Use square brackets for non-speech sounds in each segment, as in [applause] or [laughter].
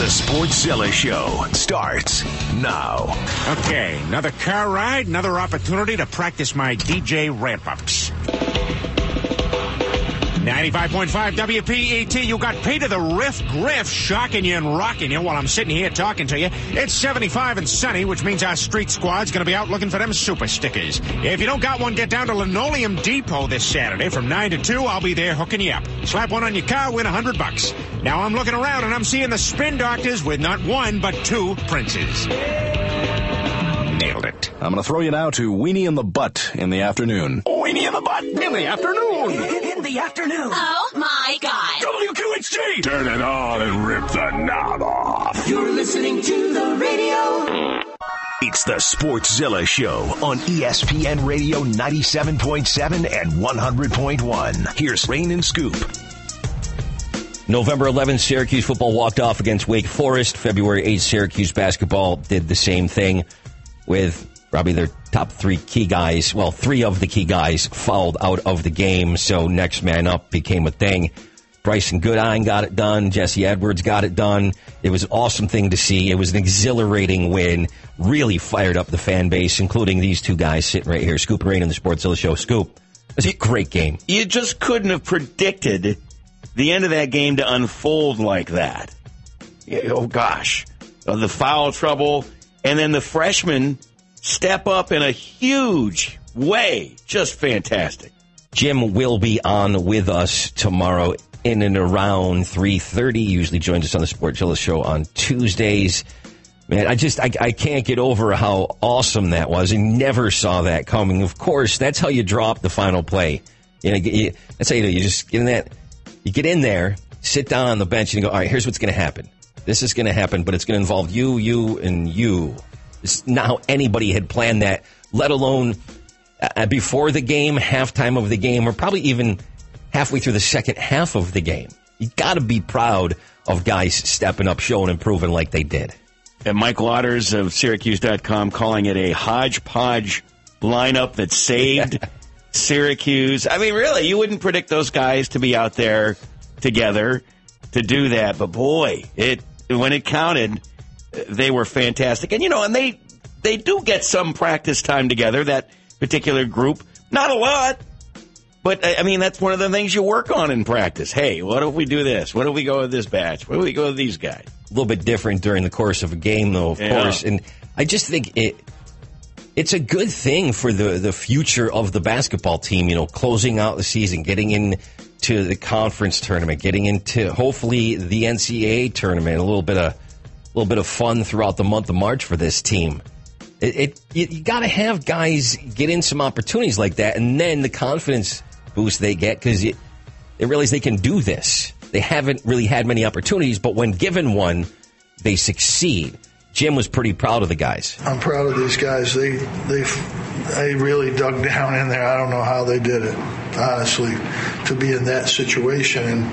The Sportszilla Show starts now. Okay, another car ride, another opportunity to practice my DJ ramp ups. 95.5 WPET, you got Peter the Riff Griff shocking you and rocking you while I'm sitting here talking to you. It's 75 and sunny, which means our street squad's gonna be out looking for them super stickers. If you don't got one, get down to Linoleum Depot this Saturday from 9 to 2. I'll be there hooking you up. Slap one on your car, win a 100 bucks. Now I'm looking around and I'm seeing the spin doctors with not one, but two princes. Nailed it. I'm going to throw you now to Weenie in the Butt in the afternoon. Weenie in the butt in the afternoon. [laughs] In the afternoon. Oh my God. WQHG. Turn it on and rip the knob off. You're listening to the radio. It's the Sportszilla Show on ESPN Radio 97.7 and 100.1. Here's Rain and Scoop. November 11th, Syracuse football walked off against Wake Forest. February 8th, Syracuse basketball did the same thing with probably their top three key guys. Well, three of the key guys fouled out of the game, so next man up became a thing. Brycen Goodine got it done. Jesse Edwards got it done. It was an awesome thing to see. It was an exhilarating win. Really fired up the fan base, including these two guys sitting right here, Scoop Rain in the Sportszilla Show. Scoop, it was a great game. you just couldn't have predicted the end of that game to unfold like that. Oh gosh, Uh, the foul trouble, and then the freshmen step up in a huge way. Just fantastic. Jim will be on with us tomorrow in and around 3.30. Usually joins us on the Sportszilla show on Tuesdays. Man, I just, I, I can't get over how awesome that was. I never saw that coming. Of course, that's how you drop the final play. You know, you, that's how you do. You just get in that, you get in there, sit down on the bench and you go, all right, here's what's going to happen. This is going to happen, but it's going to involve you, you, and you. It's not how anybody had planned that, let alone uh, before the game, halftime of the game, or probably even halfway through the second half of the game. You got to be proud of guys stepping up, showing, and proving like they did. And Mike Waters of Syracuse.com calling it a hodgepodge lineup that saved [laughs] Syracuse. I mean, really, you wouldn't predict those guys to be out there together to do that, but boy, it when it counted, they were fantastic. And you know, and they they do get some practice time together. That particular group, not a lot, but I I mean, that's one of the things you work on in practice. Hey, what if we do this? What if we go with this batch? What if we go with these guys? A little bit different during the course of a game, though, of Yeah. course. And I just think it it's a good thing for the the future of the basketball team. You know, closing out the season, getting into the conference tournament, getting into hopefully the NCAA tournament. A little bit of a little bit of fun throughout the month of March for this team. It, it you, you got to have guys get in some opportunities like that, and then the confidence boost they get because they realize they can do this. They haven't really had many opportunities, but when given one, they succeed. Jim was pretty proud of the guys. I'm proud of these guys. They they they really dug down in there. I don't know how they did it, honestly, to be in that situation and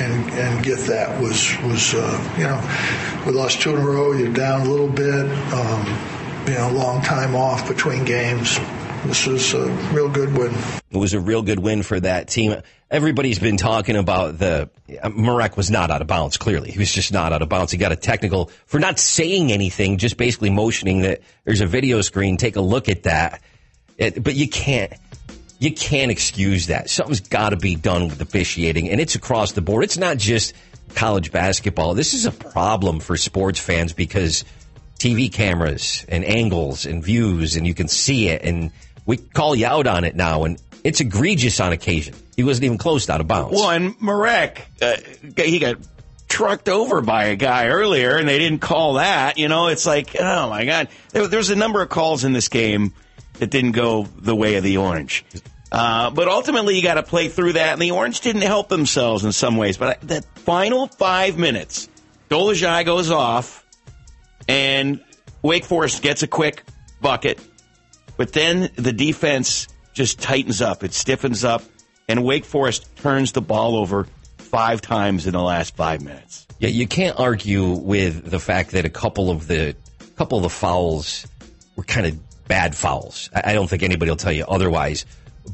and and get that was was uh, you know we lost two in a row. You're down a little bit. Um, you know, long time off between games. This was a real good win. It was a real good win for that team. Everybody's been talking about the Marek was not out of bounds. Clearly, he was just not out of bounds. He got a technical for not saying anything, just basically motioning that there's a video screen. Take a look at that. It, but you can't. You can't excuse that. Something's got to be done with officiating, and it's across the board. It's not just college basketball. This is a problem for sports fans because TV cameras and angles and views, and you can see it, and we call you out on it now, and it's egregious on occasion. He wasn't even close to out of bounds. Well, and Marek, uh, he got trucked over by a guy earlier, and they didn't call that. You know, it's like, oh my god, there, there was a number of calls in this game that didn't go the way of the Orange. Uh, but ultimately, you got to play through that, and the Orange didn't help themselves in some ways. But that final five minutes, Dolezaj goes off, and Wake Forest gets a quick bucket, but then the defense just tightens up, it stiffens up, and Wake Forest turns the ball over five times in the last five minutes. Yeah, you can't argue with the fact that a couple of the couple of the fouls were kind of bad fouls. I I don't think anybody will tell you otherwise.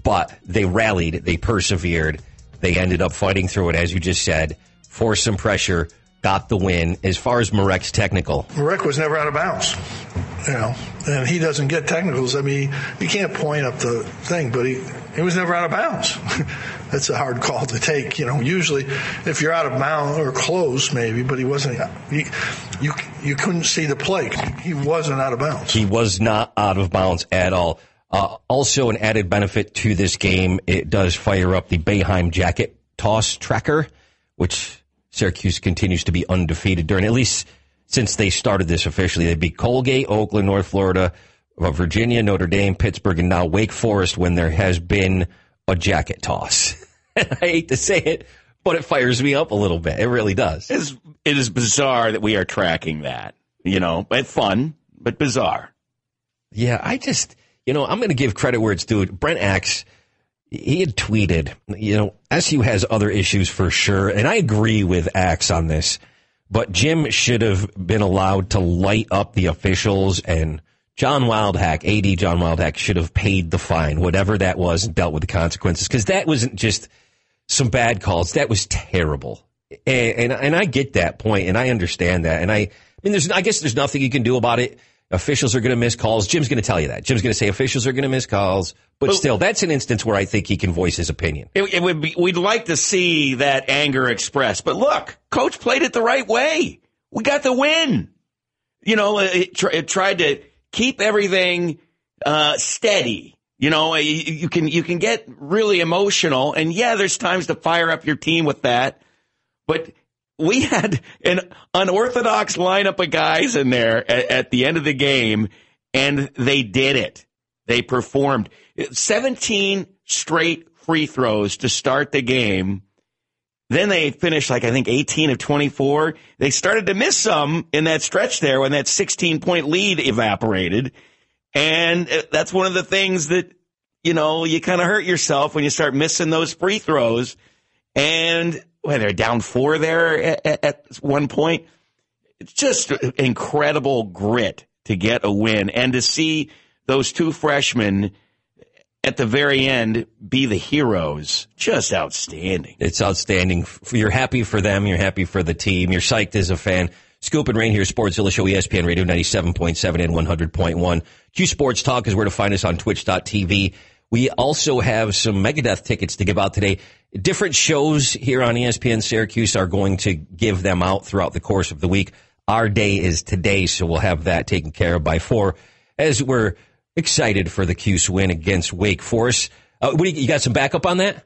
But they rallied, they persevered, they ended up fighting through it, as you just said, forced some pressure, got the win. As far as Marek's technical, Marek was never out of bounds, you know, and he doesn't get technicals. I mean, you can't point up the thing, but he he was never out of bounds. [laughs] That's a hard call to take. You know, usually if you're out of bounds or close, maybe, but he wasn't. He, you you couldn't see the play. He wasn't out of bounds. he was not out of bounds at all. Uh, also, an added benefit to this game, it does fire up the Boeheim jacket toss tracker, which Syracuse continues to be undefeated during, at least since they started this officially. They beat Colgate, Oakland, North Florida, uh, Virginia, Notre Dame, Pittsburgh, and now Wake Forest when there has been a jacket toss. [laughs] I hate to say it, but it fires me up a little bit. It really does. It's, it is bizarre that we are tracking that. You know, but fun, but bizarre. Yeah, I just, you know, I'm going to give credit where it's due. Brent Axe, he had tweeted, you know, SU has other issues for sure, and I agree with Axe on this, but Jim should have been allowed to light up the officials, and John Wildhack, AD John Wildhack, should have paid the fine, whatever that was, and dealt with the consequences, because that wasn't just some bad calls. That was terrible. And, and, and I get that point, and I understand that, and I, I mean, there's, I guess there's nothing you can do about it. Officials are going to miss calls. Jim's going to tell you that. Jim's going to say officials are going to miss calls, but Well- still, that's an instance where I think he can voice his opinion. It, it would be, we'd like to see that anger expressed, but look, coach played it the right way. We got the win. You know, it, it tried to keep everything uh, steady. You know, you, you can you can get really emotional, and yeah, there's times to fire up your team with that, but we had an unorthodox lineup of guys in there at, at the end of the game, and they did it. They performed 17 straight free throws to start the game. Then they finished like I think 18 of 24. They started to miss some in that stretch there when that 16 point lead evaporated. And uh, that's one of the things that, you know, you kind of hurt yourself when you start missing those free throws. And when they're down four there at, at one point, it's just incredible grit to get a win and to see those two freshmen at the very end be the heroes. Just outstanding. It's outstanding. You're happy for them. You're happy for the team. You're psyched as a fan. Scoop and Rain here, Sportszilla Show, ESPN Radio 97.7 and 100.1. Q Sports Talk is where to find us on twitch.tv. We also have some Megadeth tickets to give out today. Different shows here on ESPN Syracuse are going to give them out throughout the course of the week. Our day is today, so we'll have that taken care of by four as we're excited for the Cuse win against Wake Forest. Uh, what you got some backup on that?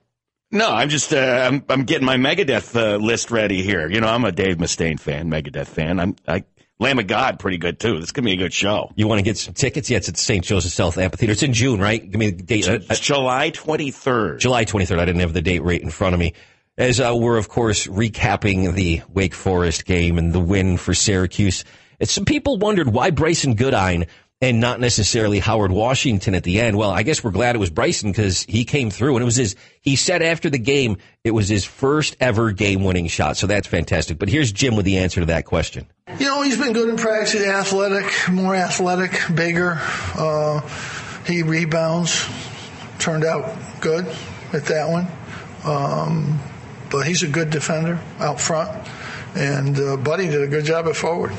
No, I'm just uh, I'm I'm getting my Megadeth uh, list ready here. You know, I'm a Dave Mustaine fan, Megadeth fan. I'm I Lamb of God pretty good too. This could be a good show. You want to get some tickets? Yeah, it's at St. Joseph's Health Amphitheater. It's in June, right? Give me the date. Uh, uh, It's July 23rd. July 23rd. I didn't have the date right in front of me. As uh, we're, of course, recapping the Wake Forest game and the win for Syracuse. It's, some people wondered why Brycen Goodine and not necessarily Howard Washington at the end. Well, I guess we're glad it was Brycen because he came through and it was his, he said after the game, it was his first ever game winning shot. So that's fantastic. But here's Jim with the answer to that question. You know, he's been good in practice. Athletic, more athletic, bigger. Uh, he rebounds. Turned out good at that one. Um, but he's a good defender out front. And uh, Buddy did a good job at forward.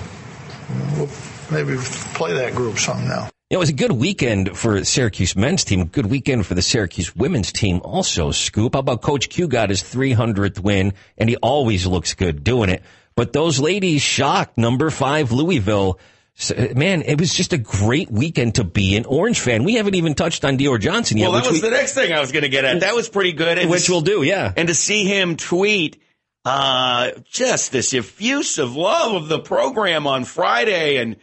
We'll maybe play that group some now. It was a good weekend for Syracuse men's team. A good weekend for the Syracuse women's team also. Scoop. How about Coach Q got his 300th win, and he always looks good doing it. But those ladies shocked number five Louisville. Man, it was just a great weekend to be an Orange fan. We haven't even touched on Dior Johnson yet, Well, that which, was we, the next thing I was going to get at. That was pretty good. And which to- we'll do. Yeah. and to see him tweet uh, just this effusive love of the program on Friday and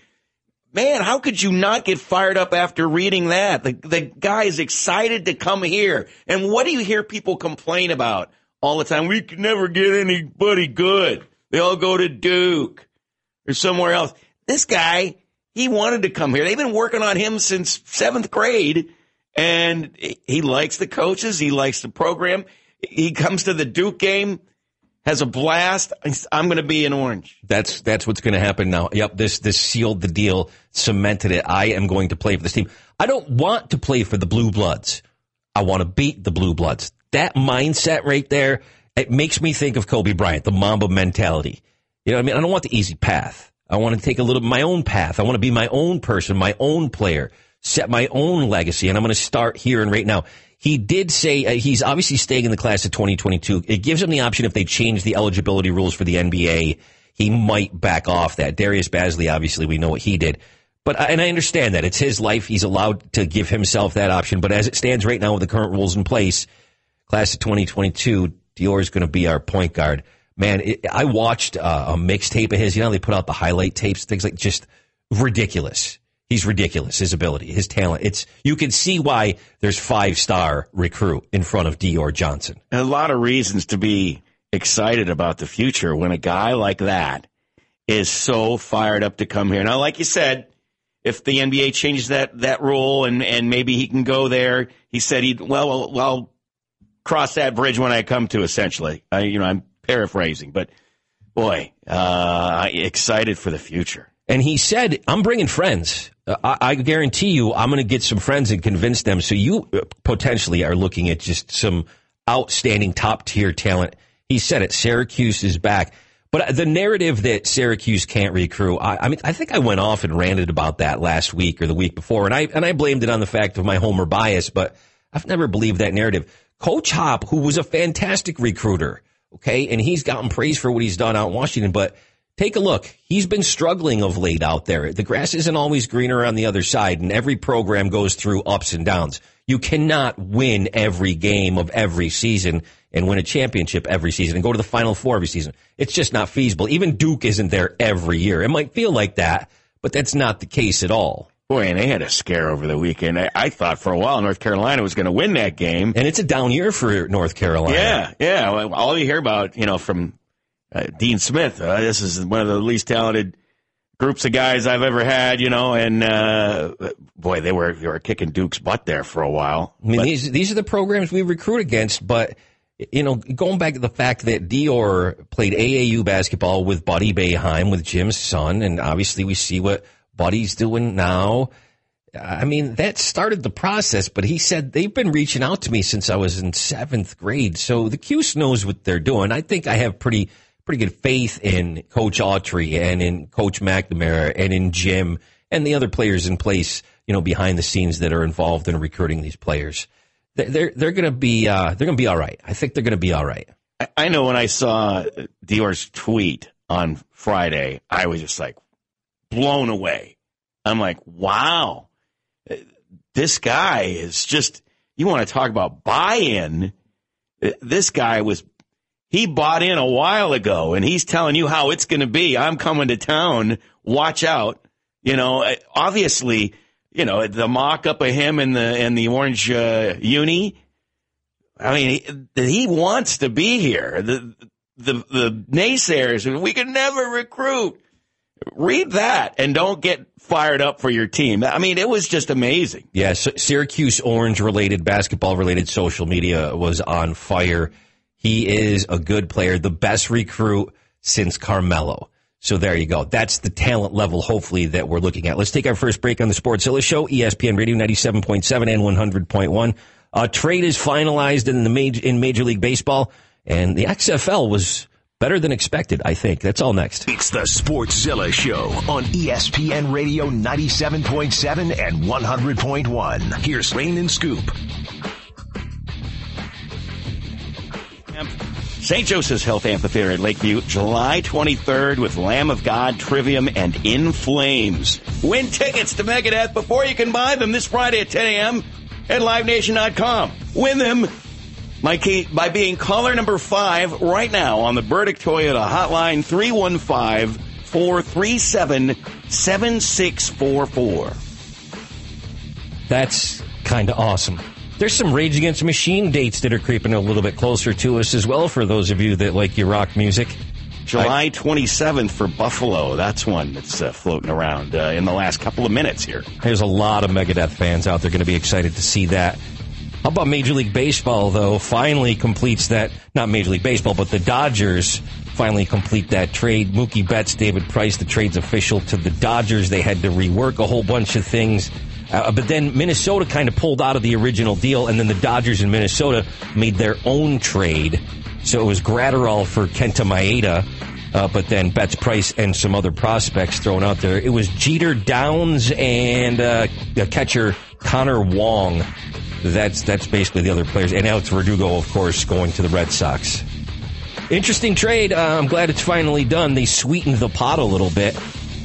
man, how could you not get fired up after reading that? The the guy is excited to come here. And what do you hear people complain about all the time? We can never get anybody good. They all go to Duke or somewhere else. This guy, he wanted to come here. They've been working on him since seventh grade, and he likes the coaches. He likes the program. He comes to the Duke game, has a blast. I'm going to be an orange. That's that's what's going to happen now. Yep, this this sealed the deal, cemented it. I am going to play for this team. I don't want to play for the Blue Bloods. I want to beat the Blue Bloods. That mindset right there, it makes me think of Kobe Bryant, the Mamba mentality. You know what I mean? I don't want the easy path. I want to take a little my own path. I want to be my own person, my own player, set my own legacy, and I'm going to start here and right now. He did say uh, he's obviously staying in the class of 2022. It gives him the option if they change the eligibility rules for the NBA, he might back off that. Darius Bazley, obviously, we know what he did. But and I understand that it's his life; he's allowed to give himself that option. But as it stands right now, with the current rules in place, class of 2022, Dior is going to be our point guard. Man, it, I watched uh, a mixtape of his. You know, they put out the highlight tapes, things like just ridiculous. He's ridiculous. His ability, his talent. It's you can see why there's five star recruit in front of Dior Johnson. A lot of reasons to be excited about the future when a guy like that is so fired up to come here. Now, like you said, if the NBA changes that that rule and and maybe he can go there, he said he'd well well, well cross that bridge when I come to. Essentially, I, you know, I'm paraphrasing, but boy, uh, excited for the future. And he said, I'm bringing friends. Uh, I, I, guarantee you, I'm going to get some friends and convince them. So you uh, potentially are looking at just some outstanding top tier talent. He said it. Syracuse is back. But uh, the narrative that Syracuse can't recruit, I, I mean, I think I went off and ranted about that last week or the week before, and I and I blamed it on the fact of my homer bias. But I've never believed that narrative. Coach Hop, who was a fantastic recruiter, okay, and he's gotten praise for what he's done out in Washington, but take a look. He's been struggling of late out there. The grass isn't always greener on the other side, and every program goes through ups and downs. You cannot win every game of every season and win a championship every season and go to the final four every season. It's just not feasible. Even Duke isn't there every year. It might feel like that, but that's not the case at all. Boy, and they had a scare over the weekend. I, I thought for a while North Carolina was going to win that game. And it's a down year for North Carolina. Yeah, yeah. All you hear about, you know, from uh, Dean Smith, uh, this is one of the least talented groups of guys I've ever had, you know, and uh, boy, they were they were kicking Duke's butt there for a while. I mean, but, these these are the programs we recruit against, but you know, going back to the fact that Dior played AAU basketball with Buddy Boeheim, with Jim's son, and obviously we see what Buddy's doing now. I mean, that started the process, but he said they've been reaching out to me since I was in seventh grade. So the Cuse knows what they're doing. I think I have pretty, pretty good faith in Coach Autry and in Coach McNamara and in Jim and the other players in place, you know, behind the scenes that are involved in recruiting these players. They're, they're going to be, uh, they're to be all right. I think they're going to be all right. I know when I saw Dior's tweet on Friday, I was just like, blown away. I'm like, wow, this guy is just, you want to talk about buy in. This guy was, he bought in a while ago and he's telling you how it's going to be. I'm coming to town. Watch out. You know, obviously, you know, the mock up of him in the, in the orange uh, uni. I mean, he, he wants to be here. The, the, the naysayers, we can never recruit read that and don't get fired up for your team. I mean, it was just amazing. Yes, yeah, Syracuse Orange related, basketball related social media was on fire. He is a good player, the best recruit since Carmelo. So there you go. That's the talent level, hopefully, that we're looking at. Let's take our first break on the Sportszilla Show, ESPN Radio 97.7 and 100.1. A trade is finalized in the major, in Major League Baseball, and the XFL was Better than expected, I think. That's all next. It's the Sportszilla Show on ESPN Radio 97.7 and 100.1. Here's Rain and Scoop. St. Joseph's Health Amphitheater at Lakeview, July 23rd with Lamb of God, Trivium, and In Flames. Win tickets to Megadeth before you can buy them this Friday at 10 a.m. at LiveNation.com. Win them my key, by being caller number five right now on the Burdick Toyota hotline 315 437 7644. That's kind of awesome. There's some Rage Against Machine dates that are creeping a little bit closer to us as well for those of you that like your rock music. July 27th for Buffalo. That's one that's uh, floating around uh, in the last couple of minutes here. There's a lot of Megadeth fans out there going to be excited to see that. How about Major League Baseball, though, finally completes that, not Major League Baseball, but the Dodgers finally complete that trade. Mookie Betts, David Price, the trade's official to the Dodgers. They had to rework a whole bunch of things. Uh, but then Minnesota kind of pulled out of the original deal, and then the Dodgers in Minnesota made their own trade. So it was Graterol for Kenta Maeda. Uh, but then Betts Price and some other prospects thrown out there. It was Jeter Downs and uh, catcher Connor Wong. That's that's basically the other players. And Alex Verdugo, of course, going to the Red Sox. Interesting trade. Uh, I'm glad it's finally done. They sweetened the pot a little bit.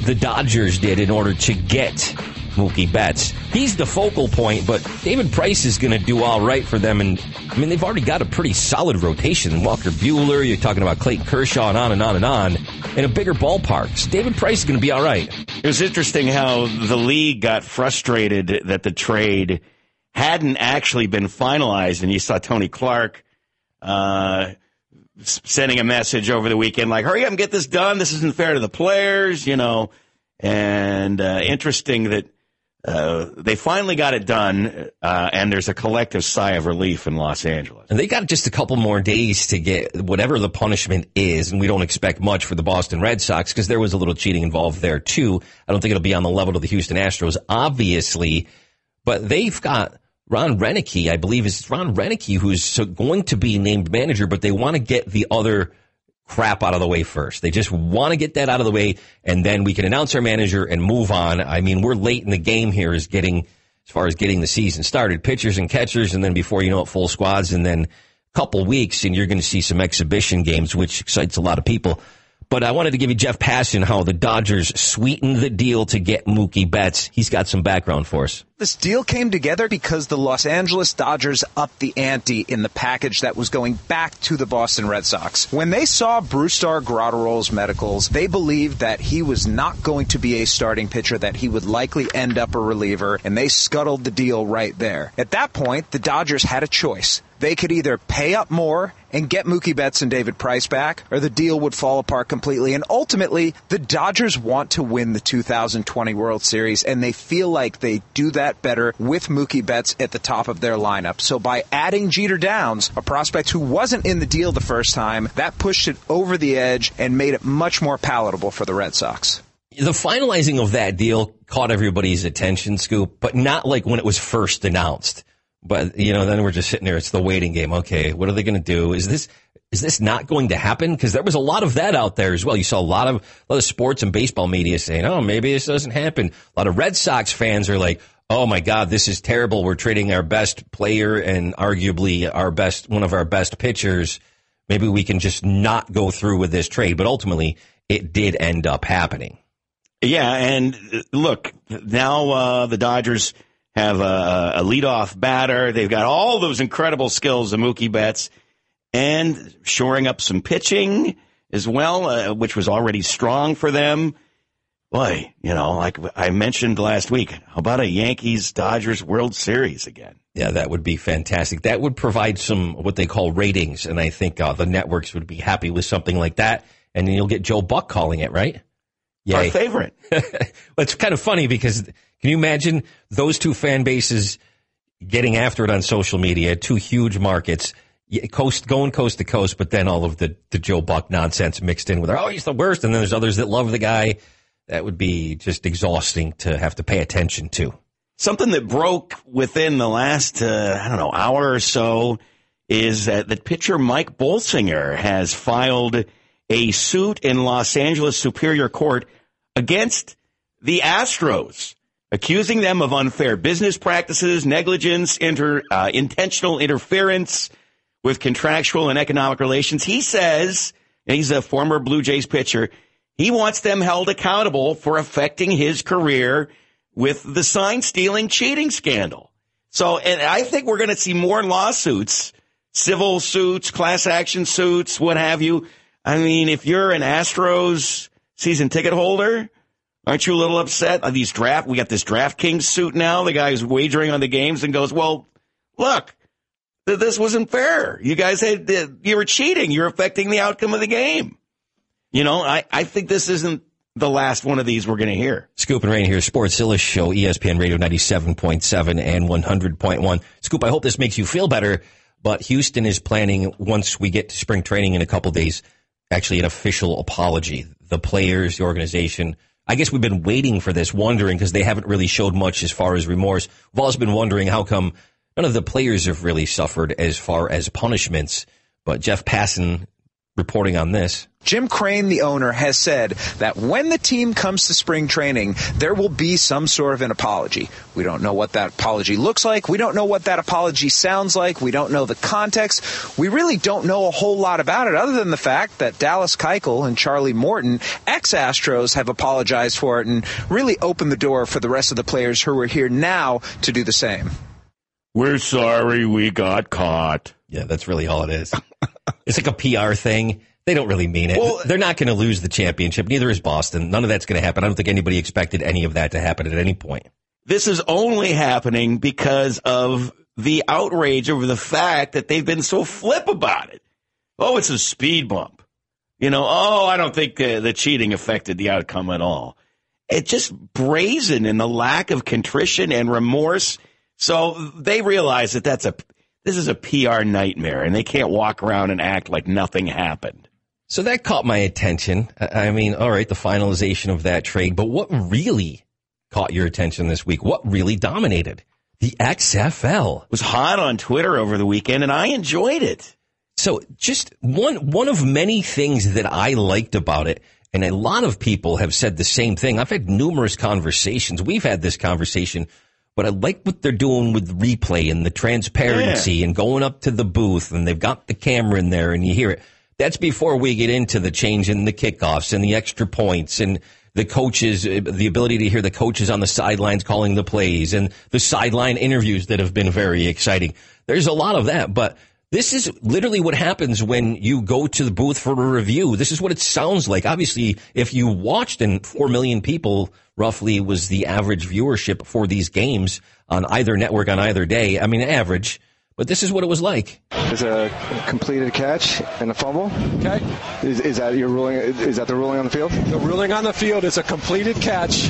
The Dodgers did in order to get Mookie Betts. He's the focal point, but David Price is going to do all right for them. And I mean, they've already got a pretty solid rotation. Walker Buehler, you're talking about Clayton Kershaw, and on and on and on, in a bigger ballpark. So David Price is going to be all right. It was interesting how the league got frustrated that the trade hadn't actually been finalized, and you saw Tony Clark. Uh, sending a message over the weekend like, hurry up and get this done. This isn't fair to the players, you know. And uh, interesting that uh, they finally got it done, uh, and there's a collective sigh of relief in Los Angeles. And they got just a couple more days to get whatever the punishment is, and we don't expect much for the Boston Red Sox because there was a little cheating involved there too. I don't think it'll be on the level of the Houston Astros, obviously, but they've got Ron Roenicke, I believe is Ron Roenicke who's going to be named manager, but they want to get the other crap out of the way first. They just want to get that out of the way, and then we can announce our manager and move on. I mean, we're late in the game here as getting as far as getting the season started. Pitchers and catchers, and then before you know it, full squads, and then a couple weeks, and you're going to see some exhibition games, which excites a lot of people. But I wanted to give you Jeff Passan how the Dodgers sweetened the deal to get Mookie Betts. He's got some background for us. This deal came together because the Los Angeles Dodgers upped the ante in the package that was going back to the Boston Red Sox. When they saw Brusdar Graterol's medicals, they believed that he was not going to be a starting pitcher, that he would likely end up a reliever, and they scuttled the deal right there. At that point, the Dodgers had a choice. They could either pay up more and get Mookie Betts and David Price back, or the deal would fall apart completely. And ultimately, the Dodgers want to win the 2020 World Series, and they feel like they do that better with Mookie Betts at the top of their lineup. So by adding Jeter Downs, a prospect who wasn't in the deal the first time, that pushed it over the edge and made it much more palatable for the Red Sox. The finalizing of that deal caught everybody's attention, Scoop, but not like when it was first announced. But you know, then we're just sitting there. It's the waiting game. Okay, what are they going to do? Is this is this not going to happen? Because there was a lot of that out there as well. You saw a lot of a lot of sports and baseball media saying, "Oh, maybe this doesn't happen." A lot of Red Sox fans are like, "Oh my God, this is terrible. We're trading our best player and arguably our best one of our best pitchers. Maybe we can just not go through with this trade." But ultimately, it did end up happening. Yeah, and uh, look, now uh, the Dodgers have a, a leadoff batter. They've got all those incredible skills of Mookie Betts and shoring up some pitching as well, uh, which was already strong for them. Boy, you know, like I mentioned last week, how about a Yankees Dodgers World Series again? Yeah, that would be fantastic. That would provide some what they call ratings, and I think uh, the networks would be happy with something like that. And you'll get Joe Buck calling it, right? Yay. Our favorite. [laughs] well, it's kind of funny because can you imagine those two fan bases getting after it on social media? Two huge markets, coast going coast to coast, but then all of the the Joe Buck nonsense mixed in with, oh, he's the worst, and then there's others that love the guy. That would be just exhausting to have to pay attention to. Something that broke within the last uh, I don't know hour or so is that the pitcher Mike Bolsinger has filed a suit in Los Angeles Superior Court against the Astros accusing them of unfair business practices, negligence, inter, uh, intentional interference with contractual and economic relations. He says, he's a former Blue Jays pitcher, he wants them held accountable for affecting his career with the sign stealing cheating scandal. So, and I think we're going to see more lawsuits, civil suits, class action suits, what have you. I mean, if you're an Astros season ticket holder, Aren't you a little upset? Uh, these draft, we got this DraftKings suit now. The guy who's wagering on the games and goes, well, look, this wasn't fair. You guys had, you were cheating. You're affecting the outcome of the game. You know, I, I think this isn't the last one of these we're going to hear. Scoop and Rain here, Sportszilla Show, ESPN Radio 97.7 and 100.1. Scoop, I hope this makes you feel better, but Houston is planning, once we get to spring training in a couple days, actually an official apology. The players, the organization, I guess we've been waiting for this, wondering because they haven't really showed much as far as remorse. We've also been wondering how come none of the players have really suffered as far as punishments. But Jeff Passan reporting on this. Jim Crane, the owner, has said that when the team comes to spring training, there will be some sort of an apology. We don't know what that apology looks like. We don't know what that apology sounds like. We don't know the context. We really don't know a whole lot about it other than the fact that Dallas Keuchel and Charlie Morton, ex-Astros, have apologized for it and really opened the door for the rest of the players who are here now to do the same. We're sorry we got caught. Yeah, that's really all it is. [laughs] it's like a PR thing. They don't really mean it. Well- They're not going to lose the championship. Neither is Boston. None of that's going to happen. I don't think anybody expected any of that to happen at any point. This is only happening because of the outrage over the fact that they've been so flip about it. Oh, it's a speed bump. You know, oh, I don't think uh, the cheating affected the outcome at all. It's just brazen in the lack of contrition and remorse. So they realize that that's a this is a PR nightmare, and they can't walk around and act like nothing happened. So that caught my attention. I mean, all right, the finalization of that trade, but what really caught your attention this week? What really dominated? The XFL. It was hot on Twitter over the weekend, and I enjoyed it. So just one one of many things that I liked about it, and a lot of people have said the same thing. I've had numerous conversations. We've had this conversation, but I like what they're doing with replay and the transparency and going up to the booth and they've got the camera in there and you hear it. That's before we get into the change in the kickoffs and the extra points and the coaches, eh, the ability to hear the coaches on the sidelines calling the plays and the sideline interviews that have been very exciting. There's a lot of that, but this is literally what happens when you go to the booth for a review. This is what it sounds like. Obviously, if you watched and 4 million people roughly was the average viewership for these games on either network on either day. I mean, average, but this is what it was like. Is a completed catch and a fumble. Okay. Is, is that your ruling? Is that the ruling on the field? The ruling on the field is a completed catch,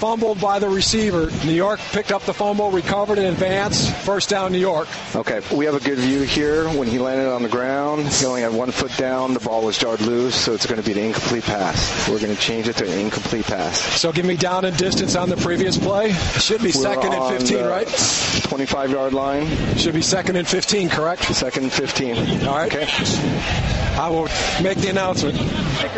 fumbled by the receiver. New York picked up the fumble, recovered in advance. First down, New York. Okay. We have a good view here. When he landed on the ground, he only had one foot down. The ball was jarred loose, so it's going to be an incomplete pass. We're going to change it to an incomplete pass. So give me down and distance on the previous play. Should be We're second and 15, right? 25 yard line. Should be second and 15, correct? Second and 15. All right. Okay. I will make the announcement.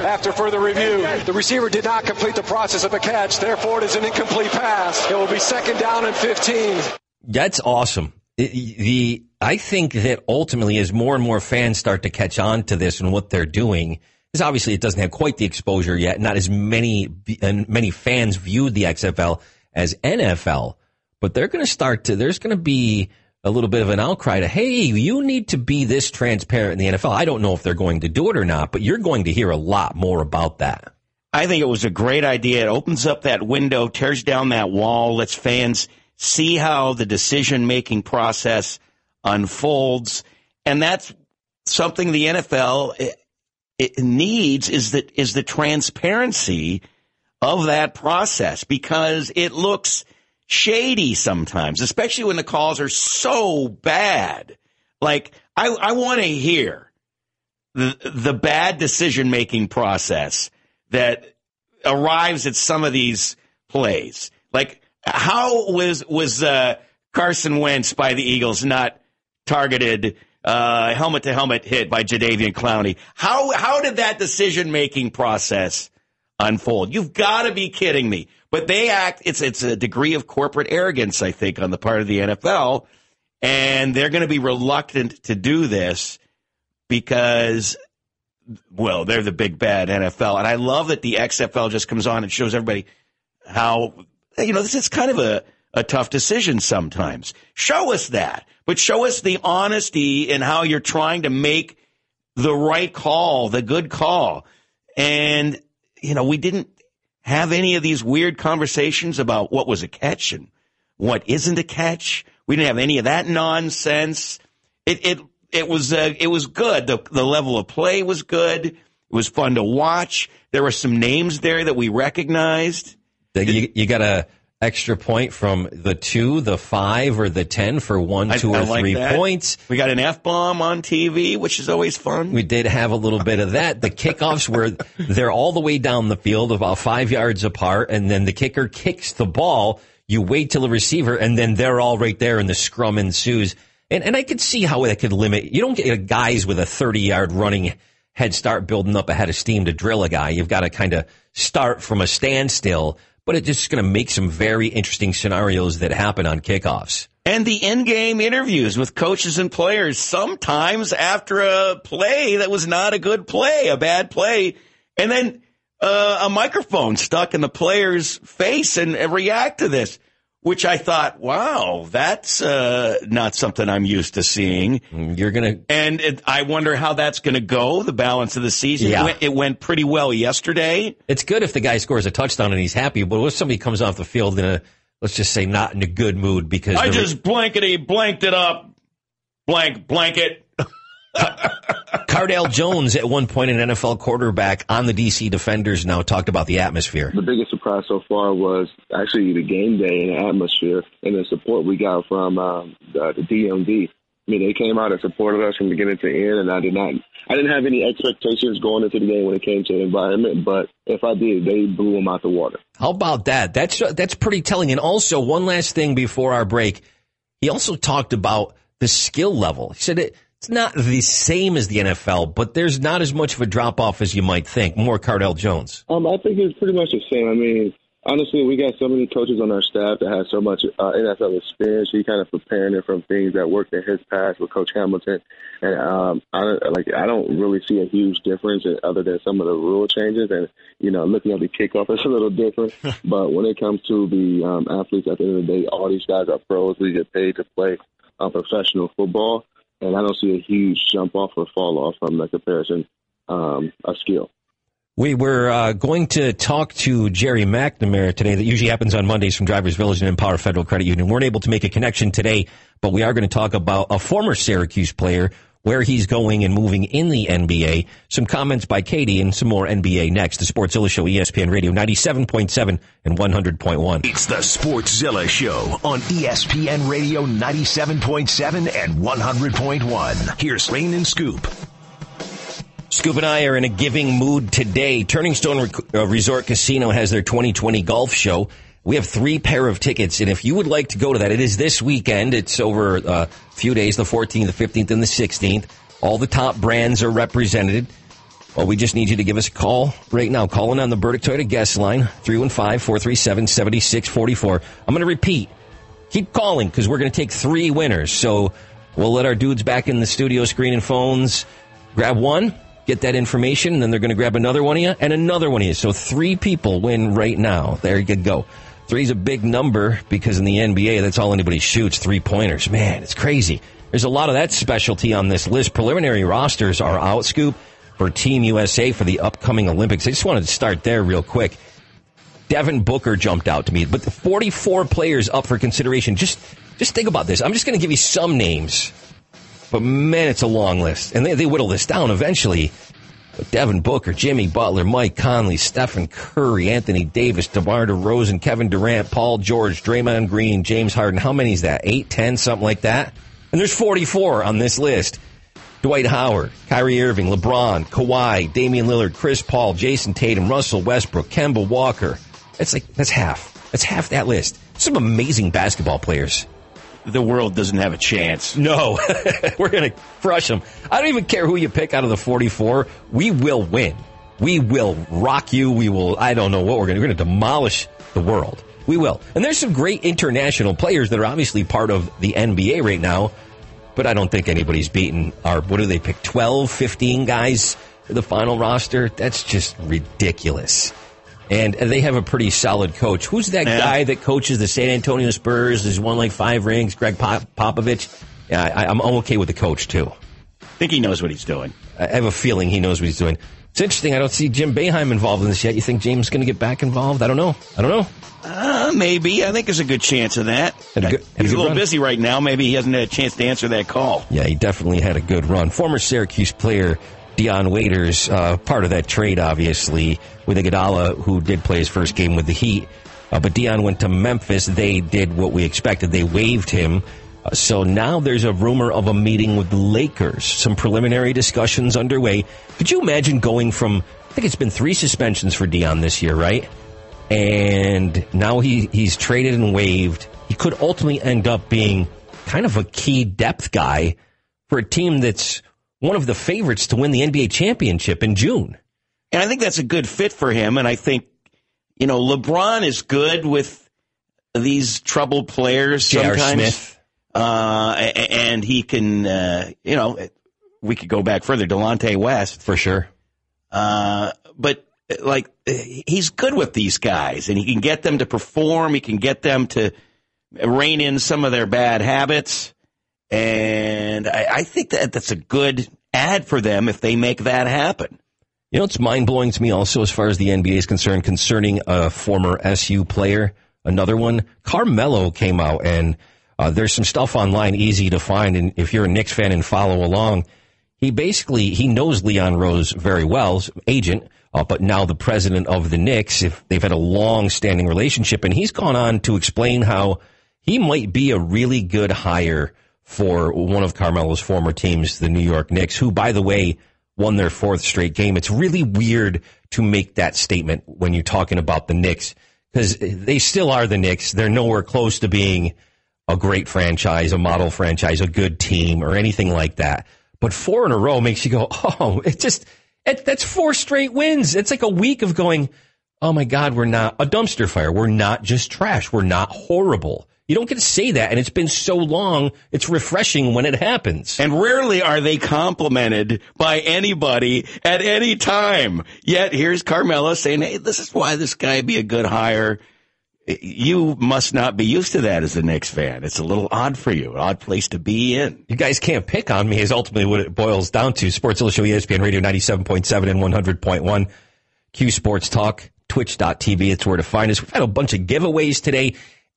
After further review, the receiver did not complete the process of a catch. Therefore, it is an incomplete pass. It will be second down and 15. That's awesome. It- the I think that ultimately, as more and more fans start to catch on to this and what they're doing, because obviously it doesn't have quite the exposure yet. Not as many and many fans viewed the XFL as NFL, but they're going to start to. There's going to be a little bit of an outcry to, hey, you need to be this transparent in the NFL. I don't know if they're going to do it or not, but you're going to hear a lot more about that. I think it was a great idea. It opens up that window, tears down that wall, lets fans see how the decision making process unfolds. And that's something the NFL it, it needs is that is the transparency of that process because it looks shady sometimes, especially when the calls are so bad. Like I, I want to hear the the bad decision making process that arrives at some of these plays. Like how was was uh, Carson Wentz by the Eagles not targeted uh, helmet to helmet hit by Jadeveon Clowney? How how did that decision making process unfold? You've got to be kidding me. But they act. It's it's a degree of corporate arrogance, I think, on the part of the NFL, and they're going to be reluctant to do this because well, they're the big bad NFL. And I love that the XFL just comes on and shows everybody how, you know, this is kind of a, a tough decision sometimes. Show us that, but show us the honesty in how you're trying to make the right call, the good call. And, you know, we didn't have any of these weird conversations about what was a catch and what isn't a catch. We didn't have any of that nonsense. It, it, it was, uh, it was good. The, the level of play was good. It was fun to watch. There were some names there that we recognized. You, you got a extra point from the two, the five, or the ten for one, I- two, I or like three that. points. We got an F bomb on TV, which is always fun. We did have a little bit of that. The kickoffs were [laughs] they're all the way down the field, about five yards apart, and then the kicker kicks the ball. You wait till the receiver, and then they're all right there, and the scrum ensues. And and I could see how that could limit. You don't get uh, guys with a thirty yard running head start building up ahead of steam to drill a guy. You've got to kind of start from a standstill, but it's just going to make some very interesting scenarios that happen on kickoffs. And the in-game interviews with coaches and players, sometimes after a play that was not a good play, a bad play, and then uh, a microphone stuck in the player's face and, and react to this which I thought, wow, that's uh, not something I'm used to seeing. You're gonna, and it, I wonder how that's going to go the balance of the season. Yeah. It, went, it went pretty well yesterday. It's good if the guy scores a touchdown and he's happy, but if somebody comes off the field in a, let's just say, not in a good mood because I just blankety blanked it up, blank blanket. Cardale Jones at one point an NFL quarterback on the DC Defenders now talked about the atmosphere. The biggest surprise so far was actually the game day and the atmosphere and the support we got from um, the, the DMV. I mean, they came out and supported us from beginning to end, and I did not, I didn't have any expectations going into the game when it came to the environment, but if I did, they blew them out the water. How about that? That's that's pretty telling. And also, one last thing before our break, he also talked about the skill level. He said it, it's not the same as the NFL, but there's not as much of a drop off as you might think. More Cardale Jones. Um, I think it's pretty much the same. I mean, honestly, we got so many coaches on our staff that have so much uh, NFL experience. He kind of preparing it from things that worked in his past with Coach Hamilton, and um, I don't- like I don't really see a huge difference in, other than some of the rule changes. And you know, looking at the kickoff, it's a little different. [laughs] but when it comes to the um, athletes, at the end of the day, all these guys are pros. We get paid to play uh, professional football, and I don't see a huge jump off or fall off from the comparison um, of skill. We were uh, going to talk to Jerry McNamara today. That usually happens on Mondays from Drivers Village and Empower Federal Credit Union. We weren't able to make a connection today, but we are going to talk about a former Syracuse player, where he's going and moving in the NBA. Some comments by KD and some more NBA next. The Sportszilla Show, ESPN Radio, 97.7 and 100.1. It's the Sportszilla Show on ESPN Radio 97.7 and 100.1. Here's Rain and Scoop. Scoop and I are in a giving mood today. Turning Stone uh, Resort Casino has their 2020 golf show. We have three pair of tickets, and if you would like to go to that, it is this weekend. It's over uh, a few days, the 14th, the 15th, and the 16th. All the top brands are represented. Well, we just need you to give us a call right now. Calling on the Burdick Toyota guest line, 315-437-7644. I'm going to repeat. Keep calling because we're going to take three winners. So we'll let our dudes back in the studio screen and phones grab one, get that information, and then they're going to grab another one of you and another one of you. So three people win right now. There you go. Three's a big number because in the NBA, that's all anybody shoots, three pointers. Man, it's crazy. There's a lot of that specialty on this list. Preliminary rosters are out, Scoop, for Team USA for the upcoming Olympics. I just wanted to start there real quick. Devin Booker jumped out to me, but the 44 players up for consideration. Just, just think about this. I'm just going to give you some names, but man, it's a long list, and they, they whittle this down eventually. Devin Booker, Jimmy Butler, Mike Conley, Stephen Curry, Anthony Davis, DeMar DeRozan, Kevin Durant, Paul George, Draymond Green, James Harden. How many is that? Eight, ten, something like that? And there's 44 on this list. Dwight Howard, Kyrie Irving, LeBron, Kawhi, Damian Lillard, Chris Paul, Jayson Tatum, Russell Westbrook, Kemba Walker. That's like, that's half. That's half that list. Some amazing basketball players. The world doesn't have a chance. [laughs] No, [laughs] we're going to crush them. I don't even care who you pick out of the 44. We will win. We will rock you. We will, I don't know what we're going to, we're going to demolish the world. We will. And there's some great international players that are obviously part of the NBA right now, but I don't think anybody's beaten our, what do they pick, 12, 15 guys for the final roster? That's just ridiculous. And they have a pretty solid coach. Who's that Yeah. guy that coaches the San Antonio Spurs? Has won like five rings. Gregg Pop- Popovich. Yeah, I, I'm I'm okay with the coach too. I think he knows what he's doing. I have a feeling he knows what he's doing. It's interesting. I don't see Jim Boeheim involved in this yet. You think James is going to get back involved? I don't know. I don't know. Uh, maybe. I think there's a good chance of that. Had a good- had a he's good a little run. busy right now. Maybe he hasn't had a chance to answer that call. Yeah, he definitely had a good run. Former Syracuse player Dion Waiters, uh, part of that trade, obviously, with Iguodala, who did play his first game with the Heat. Uh, but Dion went to Memphis. They did what we expected. They waived him. Uh, so now there's a rumor of a meeting with the Lakers. Some preliminary discussions underway. Could you imagine going from, I think it's been three suspensions for Dion this year, right? And now he, he's traded and waived. He could ultimately end up being kind of a key depth guy for a team that's one of the favorites to win the NBA championship in June. And I think that's a good fit for him. And I think, you know, LeBron is good with these troubled players J.R. sometimes. Smith. Uh, and he can, uh, you know, we could go back further. Delonte West. For sure. Uh, but like he's good with these guys, and he can get them to perform. He can get them to rein in some of their bad habits, and I, I think that that's a good ad for them if they make that happen. You know, it's mind blowing to me also as far as the NBA is concerned concerning a former SU player. Another one, Carmelo came out and uh, there's some stuff online easy to find. And if you're a Knicks fan and follow along, he basically, he knows Leon Rose very well, agent, uh, but now the president of the Knicks. If they've had a long standing relationship and he's gone on to explain how he might be a really good hire for one of Carmelo's former teams, the New York Knicks, who, by the way, won their fourth straight game. It's really weird to make that statement when you're talking about the Knicks because they still are the Knicks. They're nowhere close to being a great franchise, a model franchise, a good team, or anything like that. But four in a row makes you go, [laughs] oh, it just, it, that's four straight wins. It's like a week of going, oh my God, we're not a dumpster fire. We're not just trash. We're not horrible. You don't get to say that. And it's been so long. It's refreshing when it happens. And rarely are they complimented by anybody at any time. Yet here's Carmelo saying, Hey, this is why this guy be a good hire. You must not be used to that as a Knicks fan. It's a little odd for you, an odd place to be in. You guys can't pick on me is ultimately what it boils down to. Sports Illustrated ESPN Radio 97.7 and 100.1. Q Sports Talk, twitch.tv. It's where to find us. We've had a bunch of giveaways today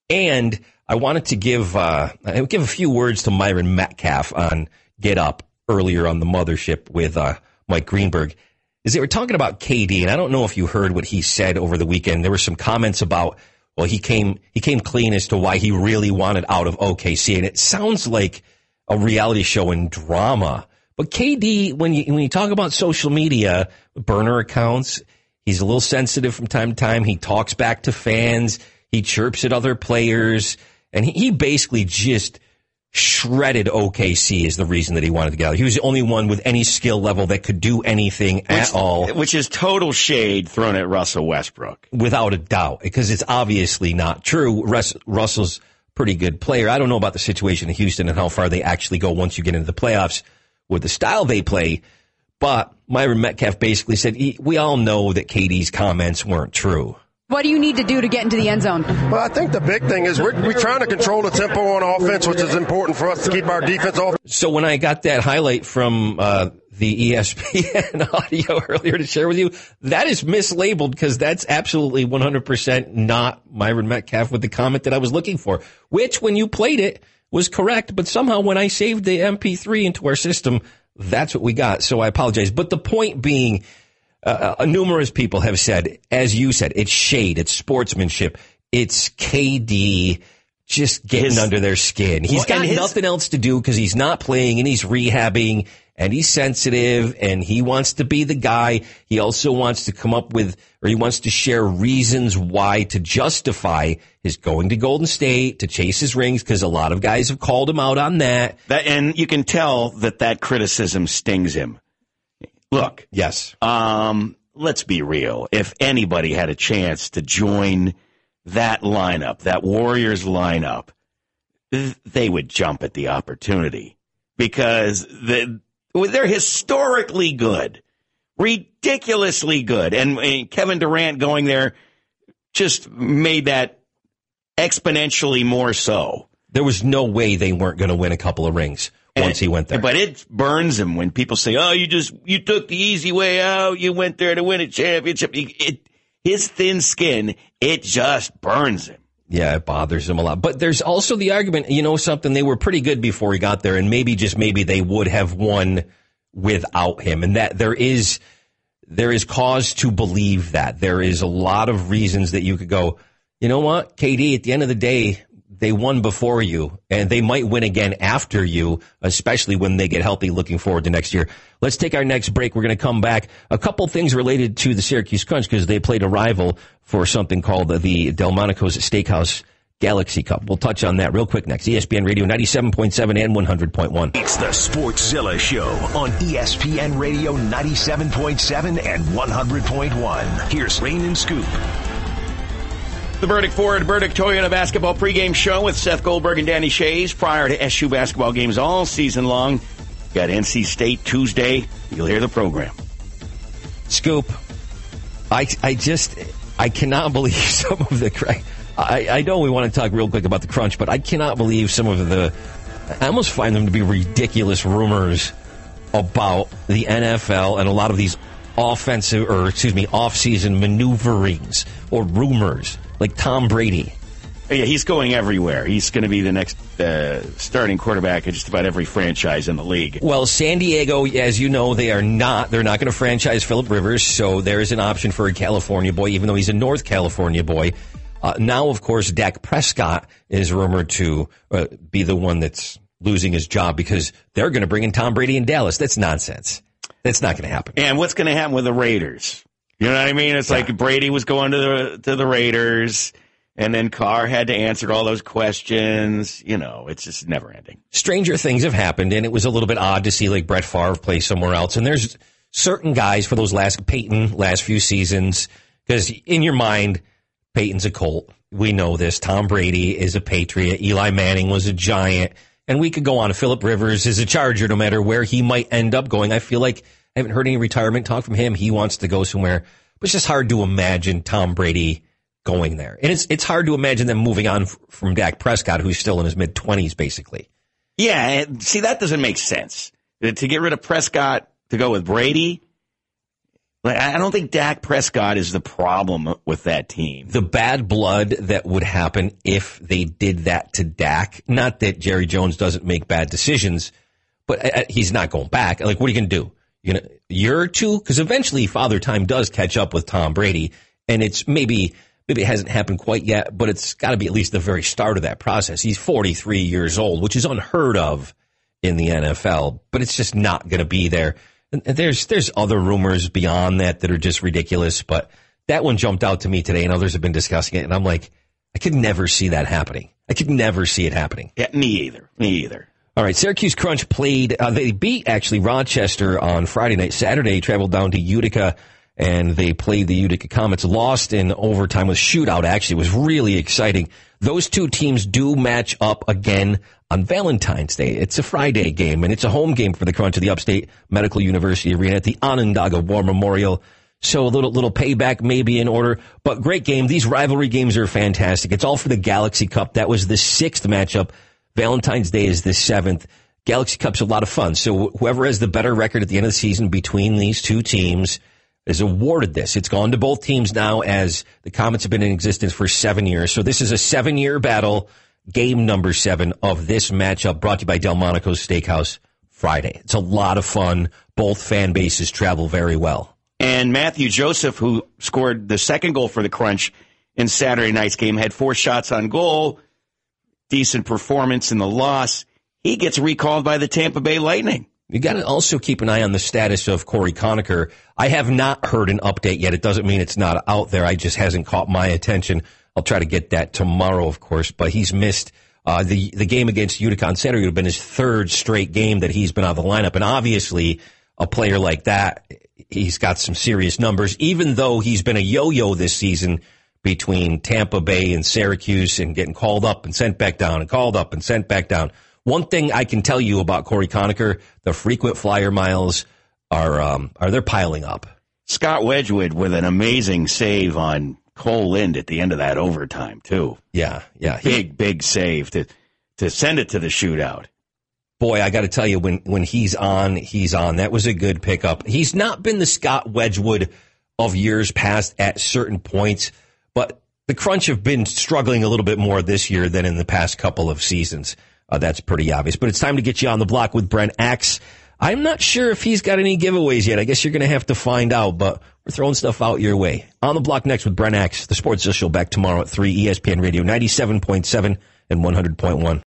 and I wanted to give, uh, give a few words to Myron Medcalf on Get Up earlier on the mothership with, uh, Mike Greenberg. Is they were talking about KD and I don't know if you heard what he said over the weekend. There were some comments about, well, he came, he came clean as to why he really wanted out of OKC. And it sounds like a reality show and drama. But KD, when you, when you talk about social media, burner accounts, he's a little sensitive from time to time. He talks back to fans. He chirps at other players. And he, basically just shredded OKC is the reason that he wanted to get out. He was the only one with any skill level that could do anything at all. Which is total shade thrown at Russell Westbrook. Without a doubt, because it's obviously not true. Russ, Russell's pretty good player. I don't know about the situation in Houston and how far they actually go once you get into the playoffs with the style they play. But Myron Medcalf basically said, we all know that KD's comments weren't true. What do you need to do to get into the end zone? Well, I think the big thing is we're, we're trying to control the tempo on offense, which is important for us to keep our defense off. So when I got that highlight from uh, the ESPN [laughs] audio earlier to share with you, that is mislabeled because that's absolutely 100% not Myron Medcalf with the comment that I was looking for, which when you played it was correct. But somehow when I saved the MP3 into our system, that's what we got. So I apologize. But the point being, uh, uh, numerous people have said, as you said, it's shade, it's sportsmanship, it's KD just getting His- under their skin. He's Well, got his- nothing else to do because he's not playing and he's rehabbing and he's sensitive and he wants to be the guy. He also wants to come up with, or he wants to share reasons why to justify his going to Golden State to chase his rings because a lot of guys have called him out on that. That, and you can tell that that criticism stings him. Look, Yes. um, let's be real. If anybody had a chance to join that lineup, that Warriors lineup, they would jump at the opportunity because the, they're historically good, ridiculously good. And, and Kevin Durant going there just made that exponentially more so. There was no way they weren't going to win a couple of rings once he went there. But it burns him when people say, "Oh, you just you took the easy way out. You went there to win a championship." It, his thin skin, it just burns him. Yeah, it bothers him a lot. But there's also the argument, you know, something they were pretty good before he got there, and maybe just maybe they would have won without him, and that there is there is cause to believe that there is a lot of reasons that you could go, you know what, KD, at the end of the day, they won before you, and they might win again after you, especially when they get healthy. Looking forward to next year. Let's take our next break. We're going to come back. A couple things related to the Syracuse Crunch because they played a rival for something called the Delmonico's Steakhouse Galaxy Cup. We'll touch on that real quick next. ESPN Radio 97.7 and 100.1. It's the Sportszilla Show on ESPN Radio 97.7 and 100.1. Here's Rain and Scoop. The Burdick Ford, Burdick Toyota basketball pregame show with Seth Goldberg and Danny Shays prior to SU basketball games all season long. Got NC State Tuesday. You'll hear the program. Scoop, I, I just, I cannot [laughs] believe some of the, I, I know we want to talk real quick about the crunch, but I cannot believe some of the, I almost find them to be ridiculous rumors about the NFL and a lot of these offensive, or excuse me, off-season maneuverings or rumors, like Tom Brady. Yeah, he's going everywhere. He's going to be the next uh, starting quarterback at just about every franchise in the league. Well, San Diego, as you know, they are not. They're not going to franchise Philip Rivers, so there is an option for a California boy, even though he's a North California boy. Uh, now, of course, Dak Prescott is rumored to uh, be the one that's losing his job because they're going to bring in Tom Brady in Dallas. That's nonsense. That's not going to happen. And what's going to happen with the Raiders? You know what I mean? It's yeah. like Brady was going to the to the Raiders. And then Carr had to answer all those questions. You know, it's just never ending. Stranger things have happened, and it was a little bit odd to see like Brett Favre play somewhere else. And there's certain guys for those last Peyton last few seasons because in your mind, Peyton's a Colt. We know this. Tom Brady is a Patriot. Eli Manning was a Giant, and we could go on. Philip Rivers is a Charger. No matter where he might end up going, I feel like I haven't heard any retirement talk from him. He wants to go somewhere, but it's just hard to imagine Tom Brady going there. And it's it's hard to imagine them moving on f- from Dak Prescott, who's still in his mid twenties, basically. Yeah, see that doesn't make sense. To get rid of Prescott to go with Brady, like I don't think Dak Prescott is the problem with that team. The bad blood that would happen if they did that to Dak. Not that Jerry Jones doesn't make bad decisions, but uh, he's not going back. Like, what are you going to do? You know, year or two? Because eventually, Father Time does catch up with Tom Brady, and it's maybe maybe it hasn't happened quite yet, but it's got to be at least the very start of that process. He's 43 years old, which is unheard of in the NFL, but it's just not going to be there. And there's there's other rumors beyond that that are just ridiculous, but that one jumped out to me today, and others have been discussing it, and I'm like, I could never see that happening. I could never see it happening. Yeah, me either. Me either. All right, Syracuse Crunch played. Uh, they beat actually Rochester on Friday night. Saturday traveled down to Utica and they played the Utica Comets. Lost in overtime with shootout. Actually, was really exciting. Those two teams do match up again on Valentine's Day. It's a Friday game, and it's a home game for the Crunch of the Upstate Medical University Arena at the Onondaga War Memorial. So a little little payback may be in order, but great game. These rivalry games are fantastic. It's all for the Galaxy Cup. That was the sixth matchup. Valentine's Day is the seventh. Galaxy Cup's a lot of fun. So whoever has the better record at the end of the season between these two teams is awarded this. It's gone to both teams now as the Comets have been in existence for seven years. So this is a seven year battle, game number seven of this matchup brought to you by Delmonico's Steakhouse Friday. It's a lot of fun. Both fan bases travel very well. And Matthew Joseph, who scored the second goal for the Crunch in Saturday night's game, had four shots on goal, decent performance in the loss. He gets recalled by the Tampa Bay Lightning. You got to also keep an eye on the status of Cory Conacher. I have not heard an update yet. It doesn't mean it's not out there. I just hasn't caught my attention. I'll try to get that tomorrow, of course. But he's missed uh, the the game against Utica Center. Saturday. Would have been his third straight game that he's been out of the lineup, and obviously a player like that, he's got some serious numbers. Even though he's been a yo-yo this season between Tampa Bay and Syracuse, and getting called up and sent back down, and called up and sent back down. One thing I can tell you about Cory Conacher, the frequent flyer miles are um, are they're piling up. Scott Wedgwood with an amazing save on Kole Lind at the end of that overtime too. Yeah, yeah, big big save to to send it to the shootout. Boy, I got to tell you, when when he's on, he's on. That was a good pickup. He's not been the Scott Wedgwood of years past at certain points, but the Crunch have been struggling a little bit more this year than in the past couple of seasons. Uh, that's pretty obvious. But it's time to get you on the block with Brent Axe. I'm not sure if he's got any giveaways yet. I guess you're going to have to find out, but we're throwing stuff out your way. On the block next with Brent Axe, the Sports Show back tomorrow at 3, ESPN Radio 97.7 and 100.1.